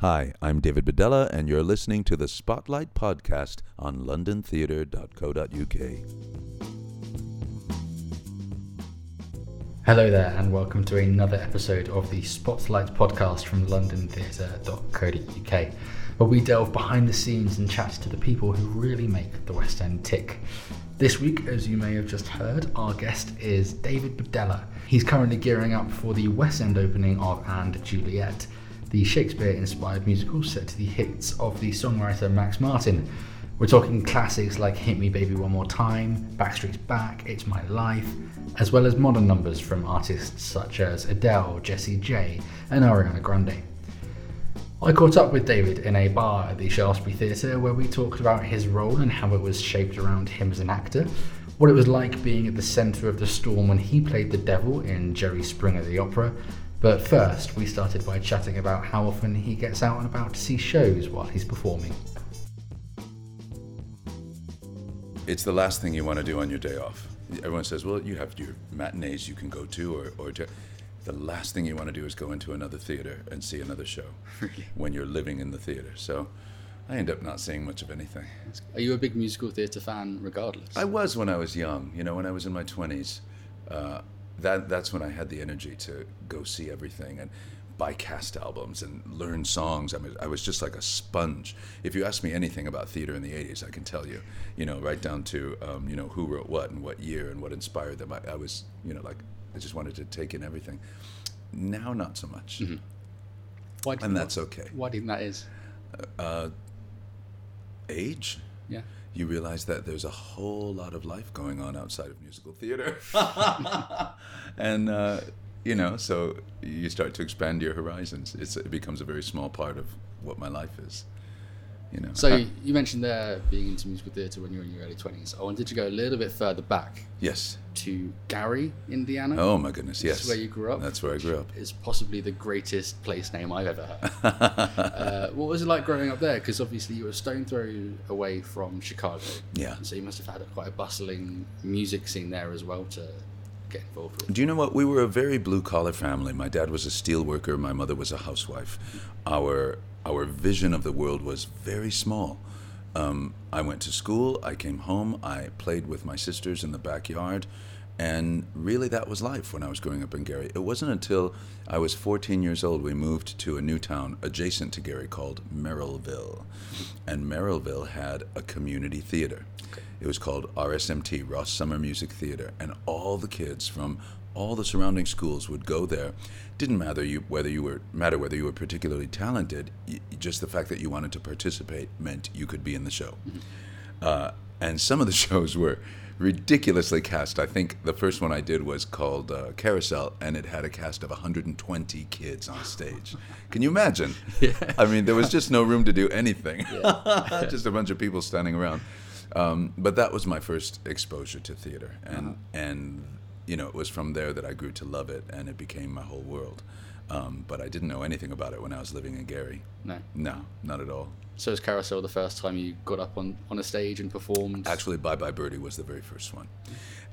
Hi, I'm David Bedella, and you're listening to the Spotlight Podcast on londontheatre.co.uk. Hello there, and welcome to another episode of the Spotlight podcast from londontheatre.co.uk, where we delve behind the scenes and chat to the people who really make the West End tick. This week, as you may have just heard, our guest is David Bedella. He's currently gearing up for the West End opening of And Juliet, the Shakespeare inspired musical set to the hits of the songwriter Max Martin. We're talking classics like Hit Me Baby One More Time, Backstreet's Back, It's My Life, as well as modern numbers from artists such as Adele, Jessie J, and Ariana Grande. I caught up with David in a bar at the Shaftesbury Theatre where we talked about his role and how it was shaped around him as an actor, what it was like being at the centre of the storm when he played the devil in Jerry Springer the Opera, but first, we started by chatting about how often he gets out and about to see shows while he's performing. It's the last thing you want to do on your day off. Everyone says, well, you have your matinees you can go to, or, or to, the last thing you want to do is go into another theater and see another show Really? when you're living in the theater. So I end up not seeing much of anything. Are you a big musical theatre fan regardless? I was when I was young. You know, when I was in my 20s, uh, that that's when I had the energy to go see everything and buy cast albums and learn songs. I mean, I was just like a sponge. If you ask me anything about theater in the 80s, I can tell you. You know, right down to um, you know who wrote what and what year and what inspired them. I, I, was, you know, like I just wanted to take in everything. Now, not so much, mm-hmm. why and that's okay. Why do you think that is? Uh, age. Yeah you realize that there's a whole lot of life going on outside of musical theater. and, uh, you know, so you start to expand your horizons. It's, it becomes a very small part of what my life is. You know. So you mentioned there being into musical theatre when you were in your early twenties. I wanted to go a little bit further back. Yes. To Gary, Indiana. Oh my goodness! Yes. That's where you grew up. That's where I grew up. It's possibly the greatest place name I've ever heard. uh, what was it like growing up there? Because obviously you were a stone throw away from Chicago. Yeah. So you must have had a, quite a bustling music scene there as well to get involved with. Do you know what? We were a very blue collar family. My dad was a steel worker. My mother was a housewife. Our our vision of the world was very small. Um, I went to school, I came home, I played with my sisters in the backyard, and really that was life when I was growing up in Gary. It wasn't until I was 14 years old we moved to a new town adjacent to Gary called Merrillville. And Merrillville had a community theater. It was called RSMT, Ross Summer Music Theater, and all the kids from all the surrounding schools would go there. Didn't matter you whether you were matter whether you were particularly talented. Y- just the fact that you wanted to participate meant you could be in the show. Mm-hmm. Uh, and some of the shows were ridiculously cast. I think the first one I did was called uh, Carousel, and it had a cast of 120 kids on stage. Can you imagine? Yeah. I mean, there was just no room to do anything. Yeah. just a bunch of people standing around. Um, but that was my first exposure to theater, and uh-huh. and you know, it was from there that I grew to love it, and it became my whole world. Um, but I didn't know anything about it when I was living in Gary. No. No, not at all. So was Carousel the first time you got up on, on a stage and performed? Actually, Bye Bye Birdie was the very first one.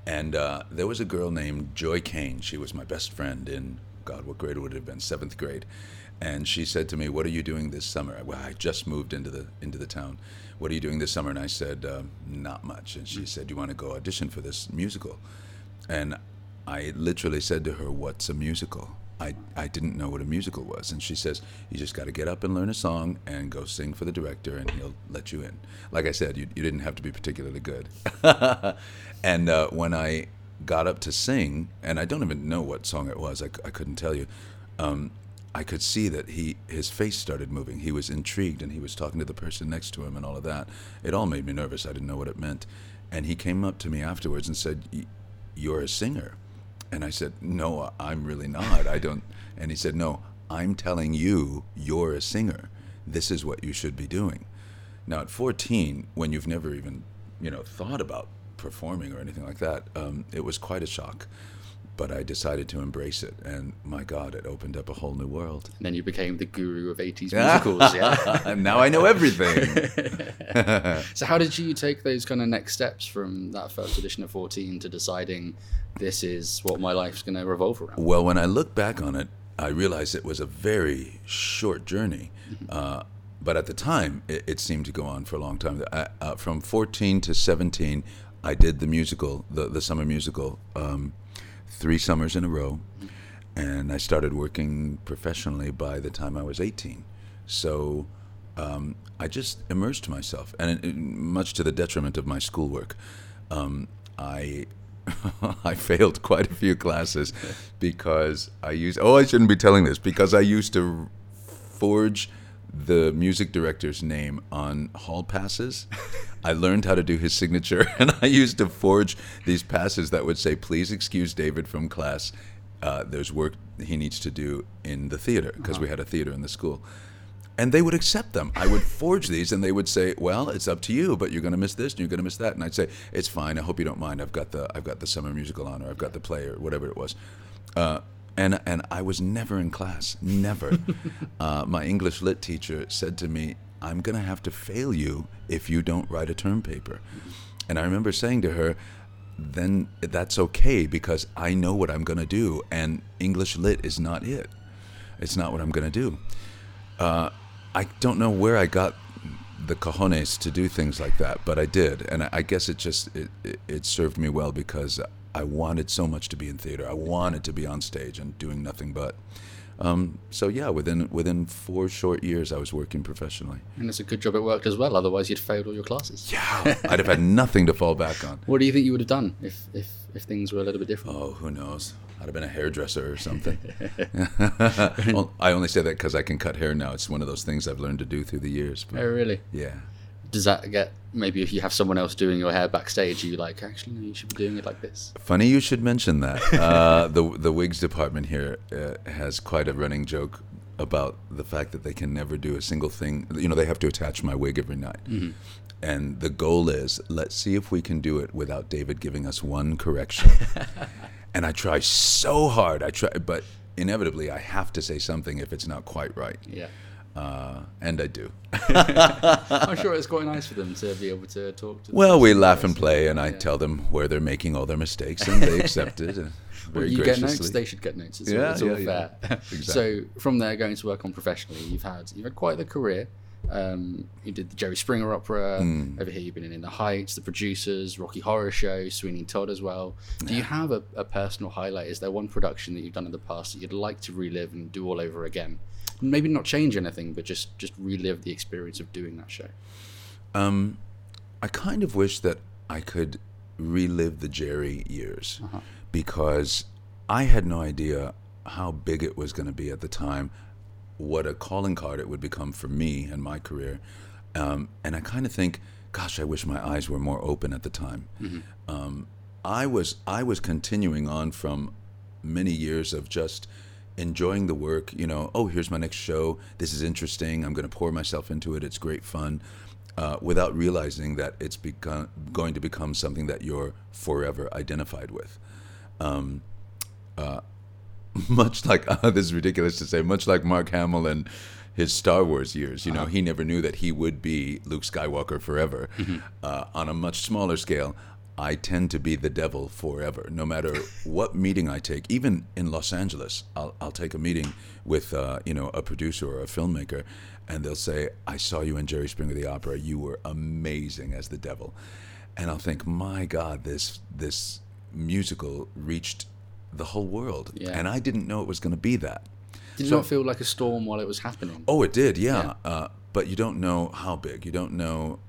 And uh, there was a girl named Joy Kane. She was my best friend in, God, what grade would it have been? Seventh grade. And she said to me, "What are you doing this summer?" Well, I just moved into the into the town. What are you doing this summer? And I said, uh, "Not much." And she mm. said, "Do you want to go audition for this musical?" And I literally said to her, What's a musical? I, I didn't know what a musical was. And she says, You just got to get up and learn a song and go sing for the director, and he'll let you in. Like I said, you, you didn't have to be particularly good. and uh, when I got up to sing, and I don't even know what song it was, I, I couldn't tell you. Um, I could see that he his face started moving. He was intrigued and he was talking to the person next to him and all of that. It all made me nervous. I didn't know what it meant. And he came up to me afterwards and said, "You're a singer." And I said, No, I'm really not. I don't. And he said, No, I'm telling you, you're a singer. This is what you should be doing. Now, at 14, when you've never even, you know, thought about performing or anything like that, um, it was quite a shock. But I decided to embrace it, and my God, it opened up a whole new world. And then you became the guru of 80s musicals, yeah? and now I know everything. so, how did you take those kind of next steps from that first edition of 14 to deciding this is what my life's going to revolve around. Well, when I look back on it, I realized it was a very short journey. Uh, but at the time, it, it, seemed to go on for a long time. I, uh, from 14 to 17, I did the musical, the, the summer musical, um, three summers in a row. And I started working professionally by the time I was 18. So um, I just immersed myself, and it, it, much to the detriment of my schoolwork. Um, I I failed quite a few classes because I used. Oh, I shouldn't be telling this because I used to forge the music director's name on hall passes. I learned how to do his signature, and I used to forge these passes that would say, "Please excuse David from class. Uh, there's work he needs to do in the theater because uh-huh. we had a theater in the school." and they would accept them. I would forge these, and they would say, "Well, it's up to you, but you're going to miss this and you're going to miss that." And I'd say, "It's fine. I hope you don't mind. I've got the I've got the summer musical on, or I've got the play, or whatever it was." Uh, and and I was never in class, never. uh, my English lit teacher said to me, "I'm going to have to fail you if you don't write a term paper." And I remember saying to her, "Then that's okay because I know what I'm going to do, and English lit is not it. It's not what I'm going to do." Uh, I don't know where I got the cojones to do things like that, but I did, and I guess it just it, it, it, served me well because I wanted so much to be in theater. I wanted to be on stage and doing nothing but. Um, so yeah, within within four short years, I was working professionally. And it's a good job it worked as well. Otherwise, you'd failed all your classes. Yeah, I'd have had nothing to fall back on. What do you think you would have done if if if things were a little bit different? Oh, who knows? I'd have been a hairdresser or something. well, I only say that because I can cut hair now. It's one of those things I've learned to do through the years. But, oh, really? Yeah. Does that get maybe if you have someone else doing your hair backstage, are you like, actually, no, you should be doing it like this? Funny you should mention that. Uh, the the wigs department here uh, has quite a running joke about the fact that they can never do a single thing. You know, they have to attach my wig every night. Mm-hmm. And the goal is let's see if we can do it without David giving us one correction. and I try so hard. I try, but inevitably I have to say something if it's not quite right. Yeah. Uh, and I do. I'm sure it's quite nice for them to be able to talk to. Well, we laugh and play, and I yeah. tell them where they're making all their mistakes, and they accept it. Uh, well, you graciously. get notes; they should get notes. It's yeah, all, it's all yeah, fair. Exactly. So, from there, going to work on professionally, you've had you've had quite the career. Um, you did the Jerry Springer opera. Mm. Over here, you've been in In the Heights, The Producers, Rocky Horror Show, Sweeney Todd as well. Do you have a, a, personal highlight? Is there one production that you've done in the past that you'd like to relive and do all over again? Maybe not change anything, but just just relive the experience of doing that show. Um, I kind of wish that I could relive the Jerry years uh-huh. because I had no idea how big it was going to be at the time what a calling card it would become for me and my career. Um, and I kind of think, gosh, I wish my eyes were more open at the time. Mm-hmm. Um, I was I was continuing on from many years of just enjoying the work. You know, oh, here's my next show. This is interesting. I'm going to pour myself into it. It's great fun. Uh, without realizing that it's become, going to become something that you're forever identified with. Um, uh, much like uh, this is ridiculous to say, much like Mark Hamill and his Star Wars years. You know, uh-huh. he never knew that he would be Luke Skywalker forever. Mm-hmm. Uh, on a much smaller scale, I tend to be the devil forever. No matter what meeting I take, even in Los Angeles, I'll, I'll take a meeting with uh, you know a producer or a filmmaker, and they'll say, "I saw you in Jerry Springer the Opera. You were amazing as the devil," and I'll think, "My God, this this musical reached the whole world. Yeah. And I didn't know it was going to be that. Did so, it not feel like a storm while it was happening? Oh, it did, yeah. yeah. Uh, but you don't know how big. You don't know,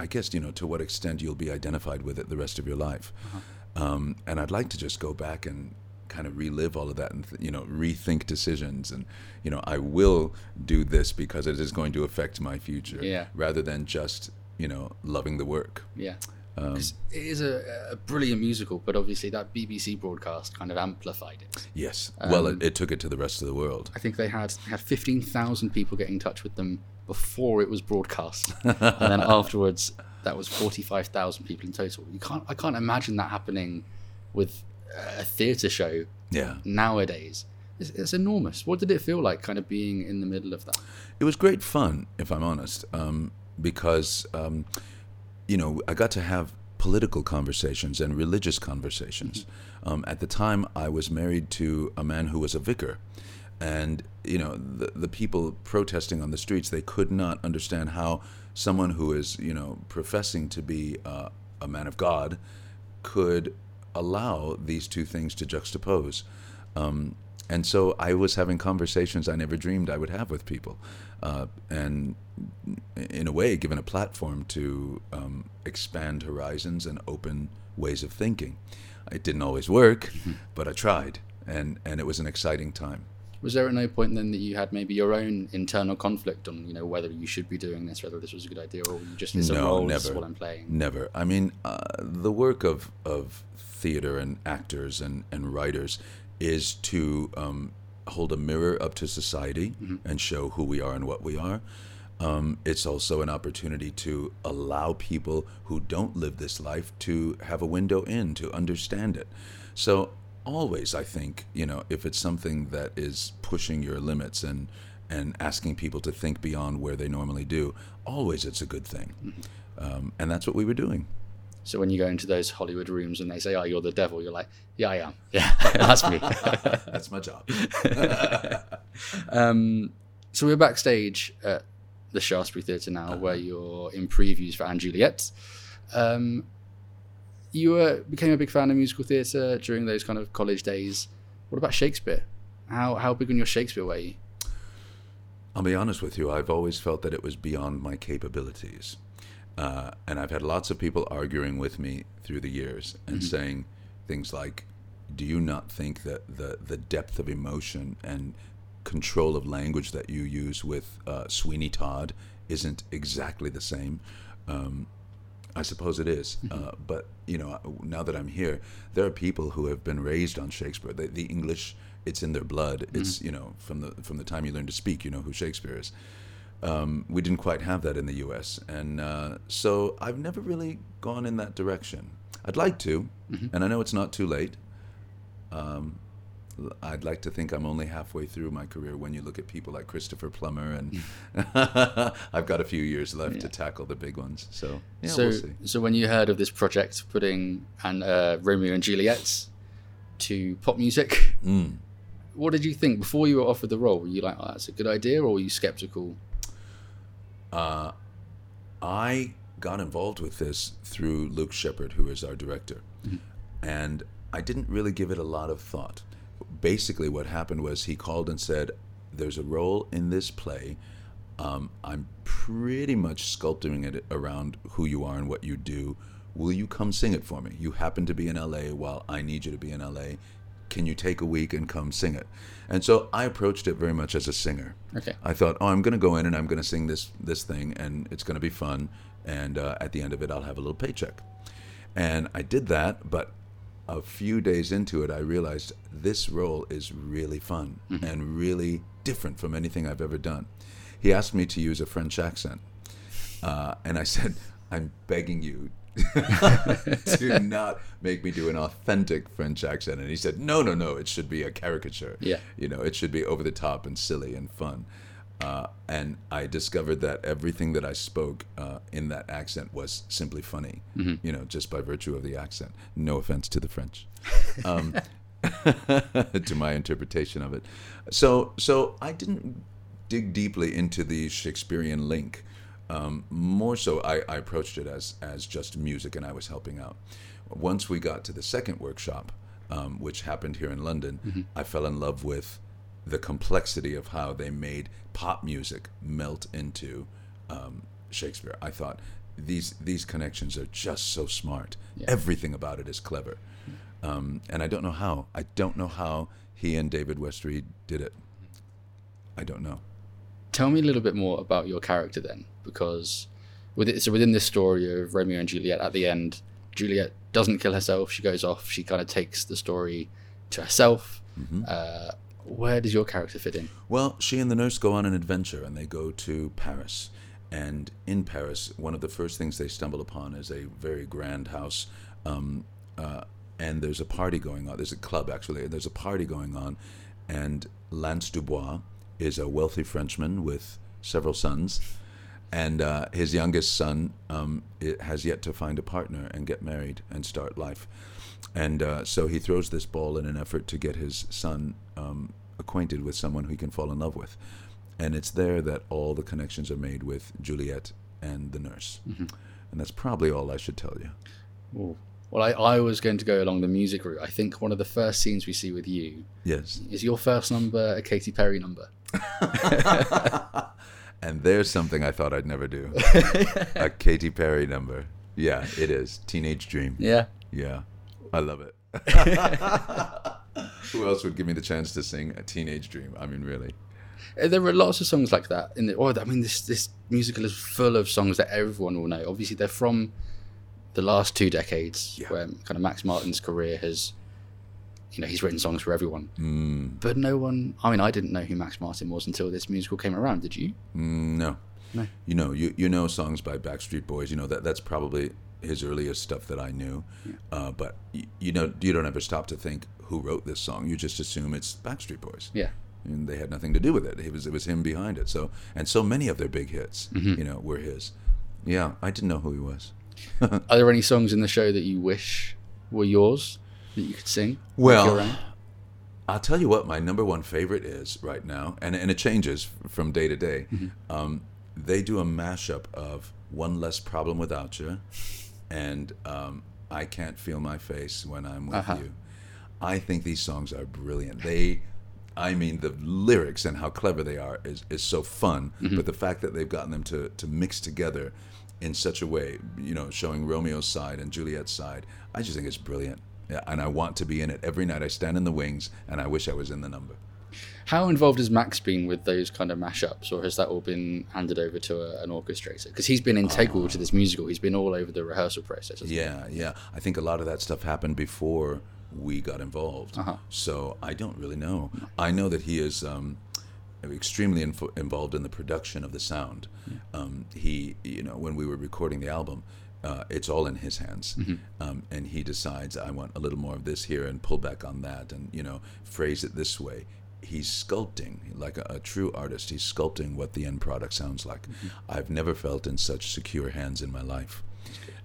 I guess, you know, to what extent you'll be identified with it the rest of your life. Uh-huh. Um, and I'd like to just go back and kind of relive all of that and you know rethink decisions and you know I will do this because it is going to affect my future yeah. rather than just you know loving the work yeah um, it is a, a, brilliant musical, but obviously that BBC broadcast kind of amplified it. Yes. Um, well, it, it, took it to the rest of the world. I think they had had fifteen thousand people get in touch with them before it was broadcast, and then afterwards, that was forty-five thousand people in total. You can't. I can't imagine that happening with a theatre show. Yeah. Nowadays. It's, it's, enormous. What did it feel like, kind of being in the middle of that? It was great fun, if I'm honest, um, because um, you know, I got to have political conversations and religious conversations. Mm-hmm. Um, at the time, I was married to a man who was a vicar. And you know the the people protesting on the streets they could not understand how someone who is you know professing to be uh, a man of God could allow these two things to juxtapose. Um, and so I was having conversations I never dreamed I would have with people, uh, and in a way, given a platform to um, expand horizons and open ways of thinking. It didn't always work, but I tried, and and it was an exciting time. Was there at no point then that you had maybe your own internal conflict on you know whether you should be doing this, whether this was a good idea, or you just it's a No, role, never. this is what I'm playing? Never. I mean, uh, the work of of theater and actors and and writers is to um, hold a mirror up to society and show who we are and what we are. Um, it's also an opportunity to allow people who don't live this life to have a window in to understand it. So always, I think you know if it's something that is pushing your limits and and asking people to think beyond where they normally do, always it's a good thing. Um, and that's what we were doing. So when you go into those Hollywood rooms and they say, "Oh, you're the devil," you're like, "Yeah, I am. Yeah, that's me." That's my job. um, so we're backstage at the Shaftesbury Theatre now, where you're in previews for & Juliet. Um, you were, became a big fan of musical theatre during those kind of college days. What about Shakespeare? How how big on your Shakespeare were you? I'll be honest with you. I've always felt that it was beyond my capabilities, uh, and I've had lots of people arguing with me through the years and saying things like, "Do you not think that the the depth of emotion and control of language that you use with uh, Sweeney Todd isn't exactly the same?" Um, I suppose it is. Uh, but you know, now that I'm here, there are people who have been raised on Shakespeare. The, the English, it's in their blood. It's you know from the from the time you learn to speak, you know who Shakespeare is. Um, we didn't quite have that in the U.S., and uh, so I've never really gone in that direction. I'd like to, and I know it's not too late. Um, I'd like to think I'm only halfway through my career when you look at people like Christopher Plummer, and I've got a few years left to tackle the big ones. So yeah, so we'll see. so when you heard of this project putting and uh, Romeo and Juliet to pop music, Mm. what did you think before you were offered the role? Were you like, "Oh, that's a good idea," or were you skeptical? Uh, I got involved with this through Luke Sheppard, who is our director, and I didn't really give it a lot of thought. Basically, what happened was he called and said, "There's a role in this play. Um, I'm pretty much sculpting it around who you are and what you do. Will you come sing it for me? You happen to be in LA while I need you to be in LA. Can you take a week and come sing it?" And so I approached it very much as a singer. Okay. I thought, oh, I'm going to go in and I'm going to sing this this thing, and it's going to be fun. And uh, at the end of it, I'll have a little paycheck. And I did that, but a few days into it, I realized this role is really fun and really different from anything I've ever done. He asked me to use a French accent, uh, and I said, "I'm begging you." to not make me do an authentic French accent. And he said, No, no, no, it should be a caricature. Yeah. You know, it should be over the top and silly and fun. Uh, and I discovered that everything that I spoke uh, in that accent was simply funny, you know, just by virtue of the accent. No offense to the French, um, to my interpretation of it. So, so I didn't dig deeply into the Shakespearean link. Um, more so, I, I approached it as as just music, and I was helping out. Once we got to the second workshop, um, which happened here in London, I fell in love with the complexity of how they made pop music melt into um, Shakespeare. I thought these these connections are just so smart. Yeah. Everything about it is clever, um, and I don't know how. I don't know how he and David West Read did it. I don't know. Tell me a little bit more about your character then, because with it, so within this story of Romeo and Juliet, at the end, Juliet doesn't kill herself. She goes off. She kind of takes the story to herself. Uh, where does your character fit in? Well, she and the nurse go on an adventure and they go to Paris. And in Paris, one of the first things they stumble upon is a very grand house. Um, uh, and there's a party going on. There's a club, actually. There's a party going on. And Lance Dubois is a wealthy Frenchman with several sons. And uh, his youngest son um, has yet to find a partner and get married and start life. And uh, so he throws this ball in an effort to get his son um, acquainted with someone who he can fall in love with. And it's there that all the connections are made with Juliet and the nurse. And that's probably all I should tell you. Ooh. Well, I, I was going to go along the music route. I think one of the first scenes we see with you Yes. is your first number a Katy Perry number. And there's something I thought I'd never do a Katy Perry number. Yeah, it is. Teenage Dream. Yeah. Yeah, I love it. Who else would give me the chance to sing a Teenage Dream? I mean, really. Uh, There are lots of songs like that in the. Or I mean, this this musical is full of songs that everyone will know. Obviously, they're from the last two decades, Yeah. where kind of Max Martin's career has, you know, he's written songs for everyone. Mm, But no one. I mean, I didn't know who Max Martin was until this musical came around. Did you? mm, no. No. You know, you you know songs by Backstreet Boys. You know that that's probably his earliest stuff that I knew. Uh, but y- you know, you don't ever stop to think who wrote this song. You just assume it's Backstreet Boys. Yeah. and they had nothing to do with it. It was it was him behind it. So and so many of their big hits, Mm-hmm. you know, were his. Yeah, I didn't know who he was. Are there any songs in the show that you wish were yours that you could sing? Well. I'll tell you what my number one favorite is right now, and and it changes from day to day. Mm-hmm. Um, they do a mashup of "One Less Problem Without You" and um, "I Can't Feel My Face When I'm With Uh-huh. You." I think these songs are brilliant. They, I mean, the lyrics and how clever they are is, is so fun. Mm-hmm. But the fact that they've gotten them to, to mix together in such a way, you know, showing Romeo's side and Juliet's side, I just think it's brilliant. Yeah, and I want to be in it every night. I stand in the wings, and I wish I was in the number. How involved has Max been with those kind of mashups, or has that all been handed over to a, an orchestrator? Because he's been integral to this musical. He's been all over the rehearsal process. hasn't he? Yeah, yeah. I think a lot of that stuff happened before we got involved. Uh-huh. So I don't really know. I know that he is um, extremely info- involved in the production of the sound. Um, he, you know, when we were recording the album, uh, it's all in his hands, um, and he decides I want a little more of this here and pull back on that, and you know, phrase it this way. He's sculpting like a, a true artist. He's sculpting what the end product sounds like. I've never felt in such secure hands in my life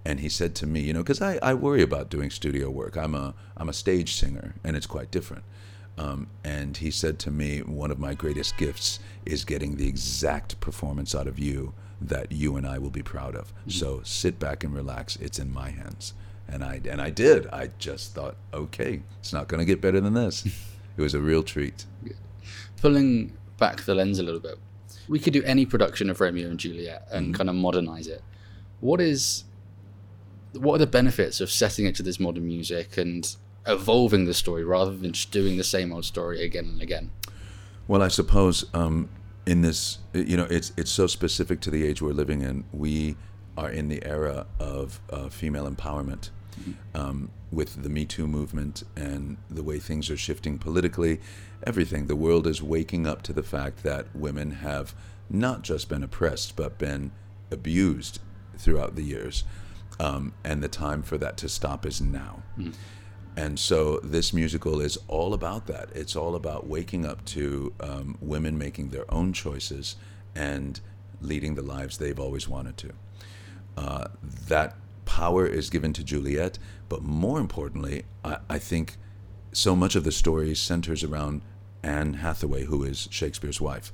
and he said to me, you know, because I, I worry about doing studio work. I'm a I'm a stage singer, and it's quite different. Um, and he said to me, one of my greatest gifts is getting the exact performance out of you that you and I will be proud of. So sit back and relax. It's in my hands. And I and I did. I just thought, okay, it's not going to get better than this. it was a real treat. Pulling back the lens a little bit, we could do any production of Romeo and Juliet and Mm-hmm. kind of modernize it. What is, what are the benefits of setting it to this modern music and evolving the story rather than just doing the same old story again and again? Well, I suppose um, in this, you know, it's it's so specific to the age we're living in. We are in the era of uh, female empowerment, um, with the Me Too movement and the way things are shifting politically. Everything. The world is waking up to the fact that women have not just been oppressed, but been abused throughout the years, um, and the time for that to stop is now. And so this musical is all about that. It's all about waking up to um, women making their own choices and leading the lives they've always wanted to. Uh, that power is given to Juliet, but more importantly, I, I think so much of the story centers around Anne Hathaway, who is Shakespeare's wife.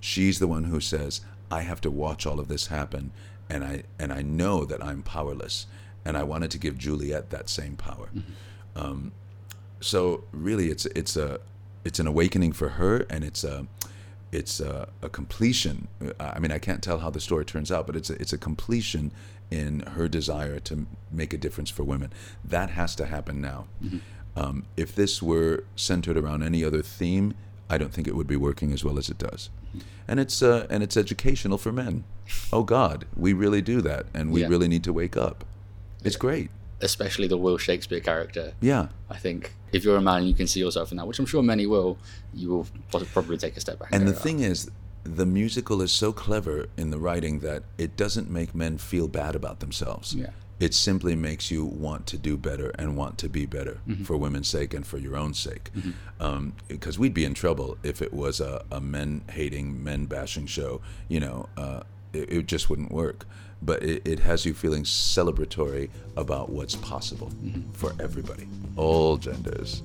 She's the one who says, "I have to watch all of this happen, and I and I know that I'm powerless." And I wanted to give Juliet that same power. Um, so really, it's it's a it's an awakening for her, and it's a it's a, a completion. I mean, I can't tell how the story turns out, but it's a, it's a completion in her desire to make a difference for women. That has to happen now. Um, if this were centered around any other theme, I don't think it would be working as well as it does. And it's uh, and it's educational for men. Oh God, we really do that, and we Yeah. really need to wake up. It's great. Especially the Will Shakespeare character. Yeah. I think if you're a man and you can see yourself in that, which I'm sure many will, you will probably take a step back. And go, the thing is, the musical is so clever in the writing that it doesn't make men feel bad about themselves. Yeah. It simply makes you want to do better and want to be better Mm-hmm. for women's sake and for your own sake. Um, because we'd be in trouble if it was a, a men hating, men bashing show. You know, uh, it, it just wouldn't work. But it, it has you feeling celebratory about what's possible Mm-hmm. for everybody, all genders.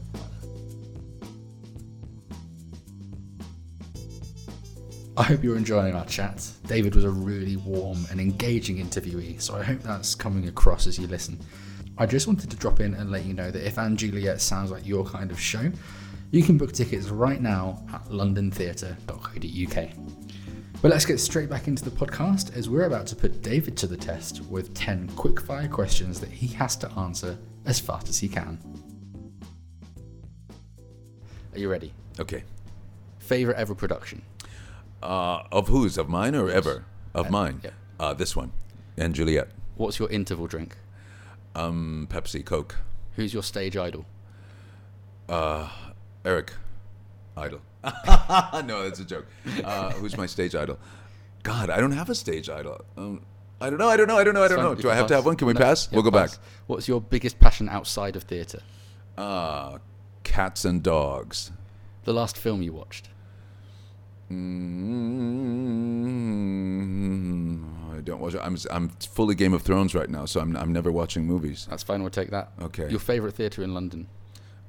I hope you're enjoying our chat. David was a really warm and engaging interviewee, so I hope that's coming across as you listen. I just wanted to drop in and let you know that if & Juliet sounds like your kind of show, you can book tickets right now at londontheatre.co.uk. But let's get straight back into the podcast as we're about to put David to the test with 10 quickfire questions that he has to answer as fast as he can. Are you ready? Okay. Favorite ever production? Uh, of whose? Of mine or ever? Of Uh, mine. yeah. Uh, this one. And Juliet. What's your interval drink? Um, Pepsi, Coke. Who's your stage idol? Uh, Eric Idle. no, that's a joke. Uh, who's my stage idol? God, I don't have a stage idol. Um, I don't know. I don't know. I don't know. I don't know. Do I have to have one? Can we No, pass? yeah, we'll go pass. back. What's your biggest passion outside of theatre? Uh, cats and dogs. The last film you watched? Mm, I don't watch. I'm I'm fully Game of Thrones right now, so I'm I'm never watching movies. That's fine, we'll take that. Okay. Your favourite theatre in London?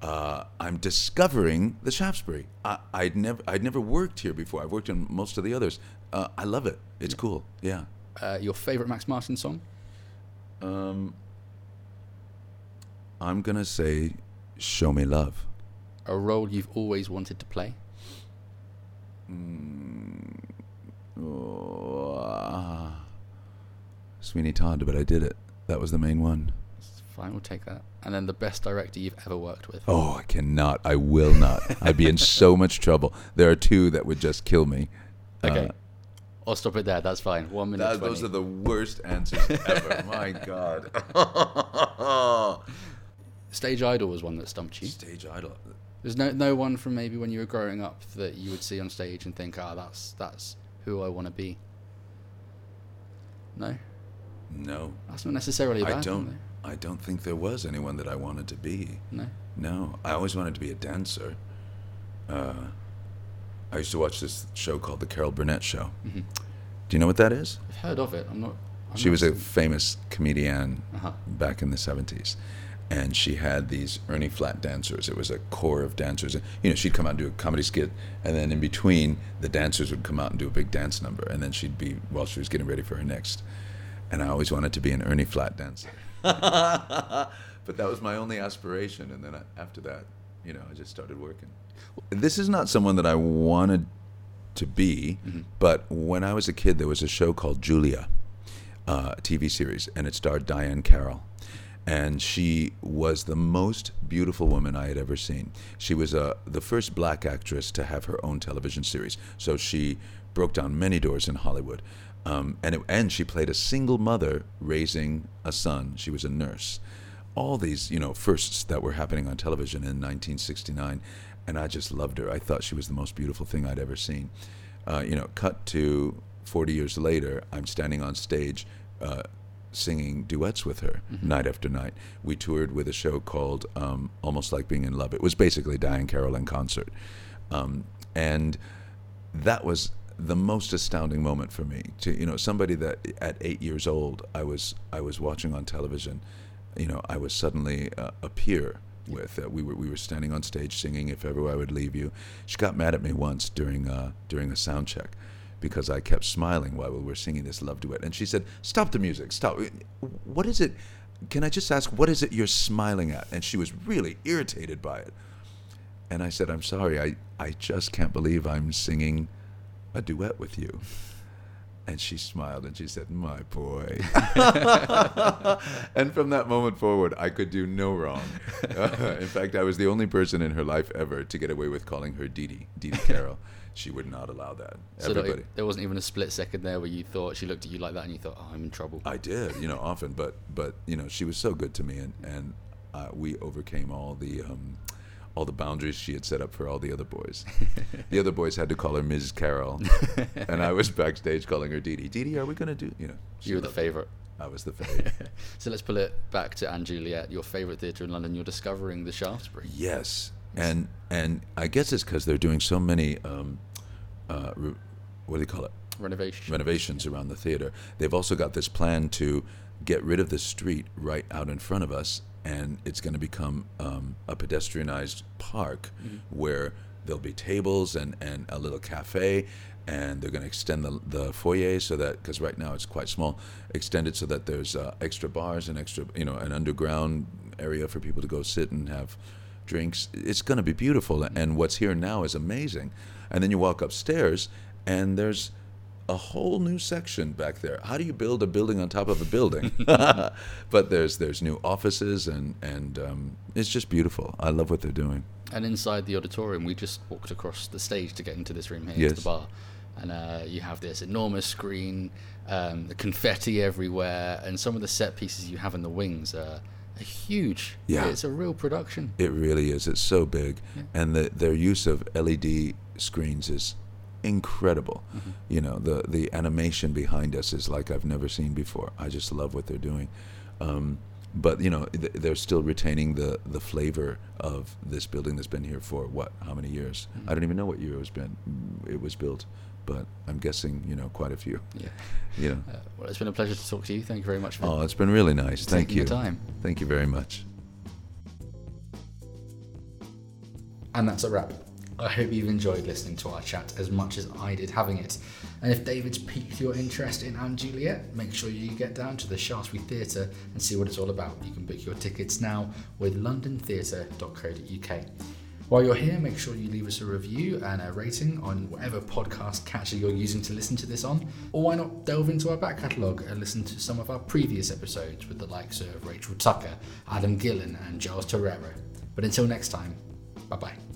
Uh, I'm discovering the Shaftesbury. I, I'd never I'd never worked here before. I've worked in most of the others. Uh, I love it. It's cool. Yeah. Uh, your favourite Max Martin song? Um, I'm gonna say, "Show Me Love." A role you've always wanted to play? Oh, ah. Sweeney Todd, but I did it. That was the main one. It's fine, we'll take that. And then the best director you've ever worked with? Oh, I cannot. I will not. I'd be in so much trouble. There are two that would just kill me. Okay. Uh, I'll stop it there, that's fine. One minute that, those are the worst answers ever. My God. Stage Idol was one that stumped you. Stage idol. There's no no one from maybe when you were growing up that you would see on stage and think, ah, that's that's who I want to be. No, No, that's not necessarily bad. I don't. I don't think there was anyone that I wanted to be. No. No, I always wanted to be a dancer. Uh, I used to watch this show called The Carol Burnett Show. hmm Do you know what that is? I've heard of it. I'm not. I'm she not was a famous comedian Uh-huh. back in the 70s. And she had these Ernie Flatt dancers. It was a core of dancers. You know, she'd come out and do a comedy skit, and then in between, the dancers would come out and do a big dance number. And then she'd be, while she was getting ready for her next. And I always wanted to be an Ernie Flatt dancer. but that was my only aspiration. And then I, after that, you know, I just started working. This is not someone that I wanted to be, but when I was a kid, there was a show called Julia uh, TV series, and it starred Diahann Carroll. And she was the most beautiful woman I had ever seen. She was uh, the first black actress to have her own television series. So she broke down many doors in Hollywood. Um, and, it, and she played a single mother raising a son. She was a nurse. All these, you know, firsts that were happening on television in 1969. And I just loved her. I thought she was the most beautiful thing I'd ever seen. Uh, you know, cut to 40 years later, I'm standing on stage uh, singing duets with her night after night. We toured with a show called um, Almost Like Being in Love. It was basically Diahann Carroll in concert. Um, and that was the most astounding moment for me to you know somebody that at eight years old I was I was watching on television you know I was suddenly uh, a peer with uh, we were we were standing on stage singing if ever I would leave you she got mad at me once during uh, during a sound check because I kept smiling while we were singing this love duet and she said stop the music stop what is it can I just ask what is it you're smiling at and she was really irritated by it and I said, I'm sorry, I, I just can't believe I'm singing a duet with you. And she smiled and she said, My boy. and from that moment forward, I could do no wrong. in fact, I was the only person in her life ever to get away with calling her Dee Dee, Dee Dee Carroll. She would not allow that. So that- Everybody. there wasn't even a split second there where you thought she looked at you like that and you thought, oh, I'm in trouble. I did, you know, often, but but you know, she was so good to me, and and uh, we overcame all the um, all the boundaries she had set up for all the other boys. the other boys had to call her Ms. Carroll, and I was backstage calling her Dee Dee. Dee Dee, are we gonna do? You know, you were the favourite. I was the favorite. so let's pull it back to & Juliet, your favourite theatre in London. You're discovering the Shaftesbury. yes, and and I guess it's because they're doing so many. Um, uh, re- what do you call it? Renovation. renovations around the theater. They've also got this plan to get rid of the street right out in front of us, and it's going to become um, a pedestrianized park where there'll be tables and, and a little cafe, and they're going to extend the, the foyer so that because right now it's quite small, extend it so that there's uh, extra bars and extra you know an underground area for people to go sit and have drinks. It's going to be beautiful, and what's here now is amazing. And then you walk upstairs, and there's a whole new section back there. How do you build a building on top of a building? but there's there's new offices, and and um, it's just beautiful. I love what they're doing. And inside the auditorium, we just walked across the stage to get into this room here, Yes. to the bar. And uh, you have this enormous screen, um, the confetti everywhere, and some of the set pieces you have in the wings are huge. Yeah. It's a real production. It really is. It's so big, and the, their use of LED screens is incredible. You know, the the animation behind us is like I've never seen before. I just love what they're doing. Um, but you know, th- they're still retaining the the flavor of this building that's been here for what? How many years? I don't even know what year it was been. It was built, but I'm guessing you know quite a few. Yeah. You know. Uh, well, it's been a pleasure to talk to you. Thank you very much for Oh, it's been really nice. Thank you. time. Thank you very much. And that's a wrap. I hope you've enjoyed listening to our chat as much as I did having it. And if David's piqued your interest in & Juliet, make sure you get down to the Shaftesbury Theatre and see what it's all about. You can book your tickets now with londontheatre.co.uk. While you're here, make sure you leave us a review and a rating on whatever podcast catcher you're using to listen to this on. Or why not delve into our back catalogue and listen to some of our previous episodes with the likes of Rachel Tucker, Adam Gillen, and Giles Terera. But until next time, bye bye.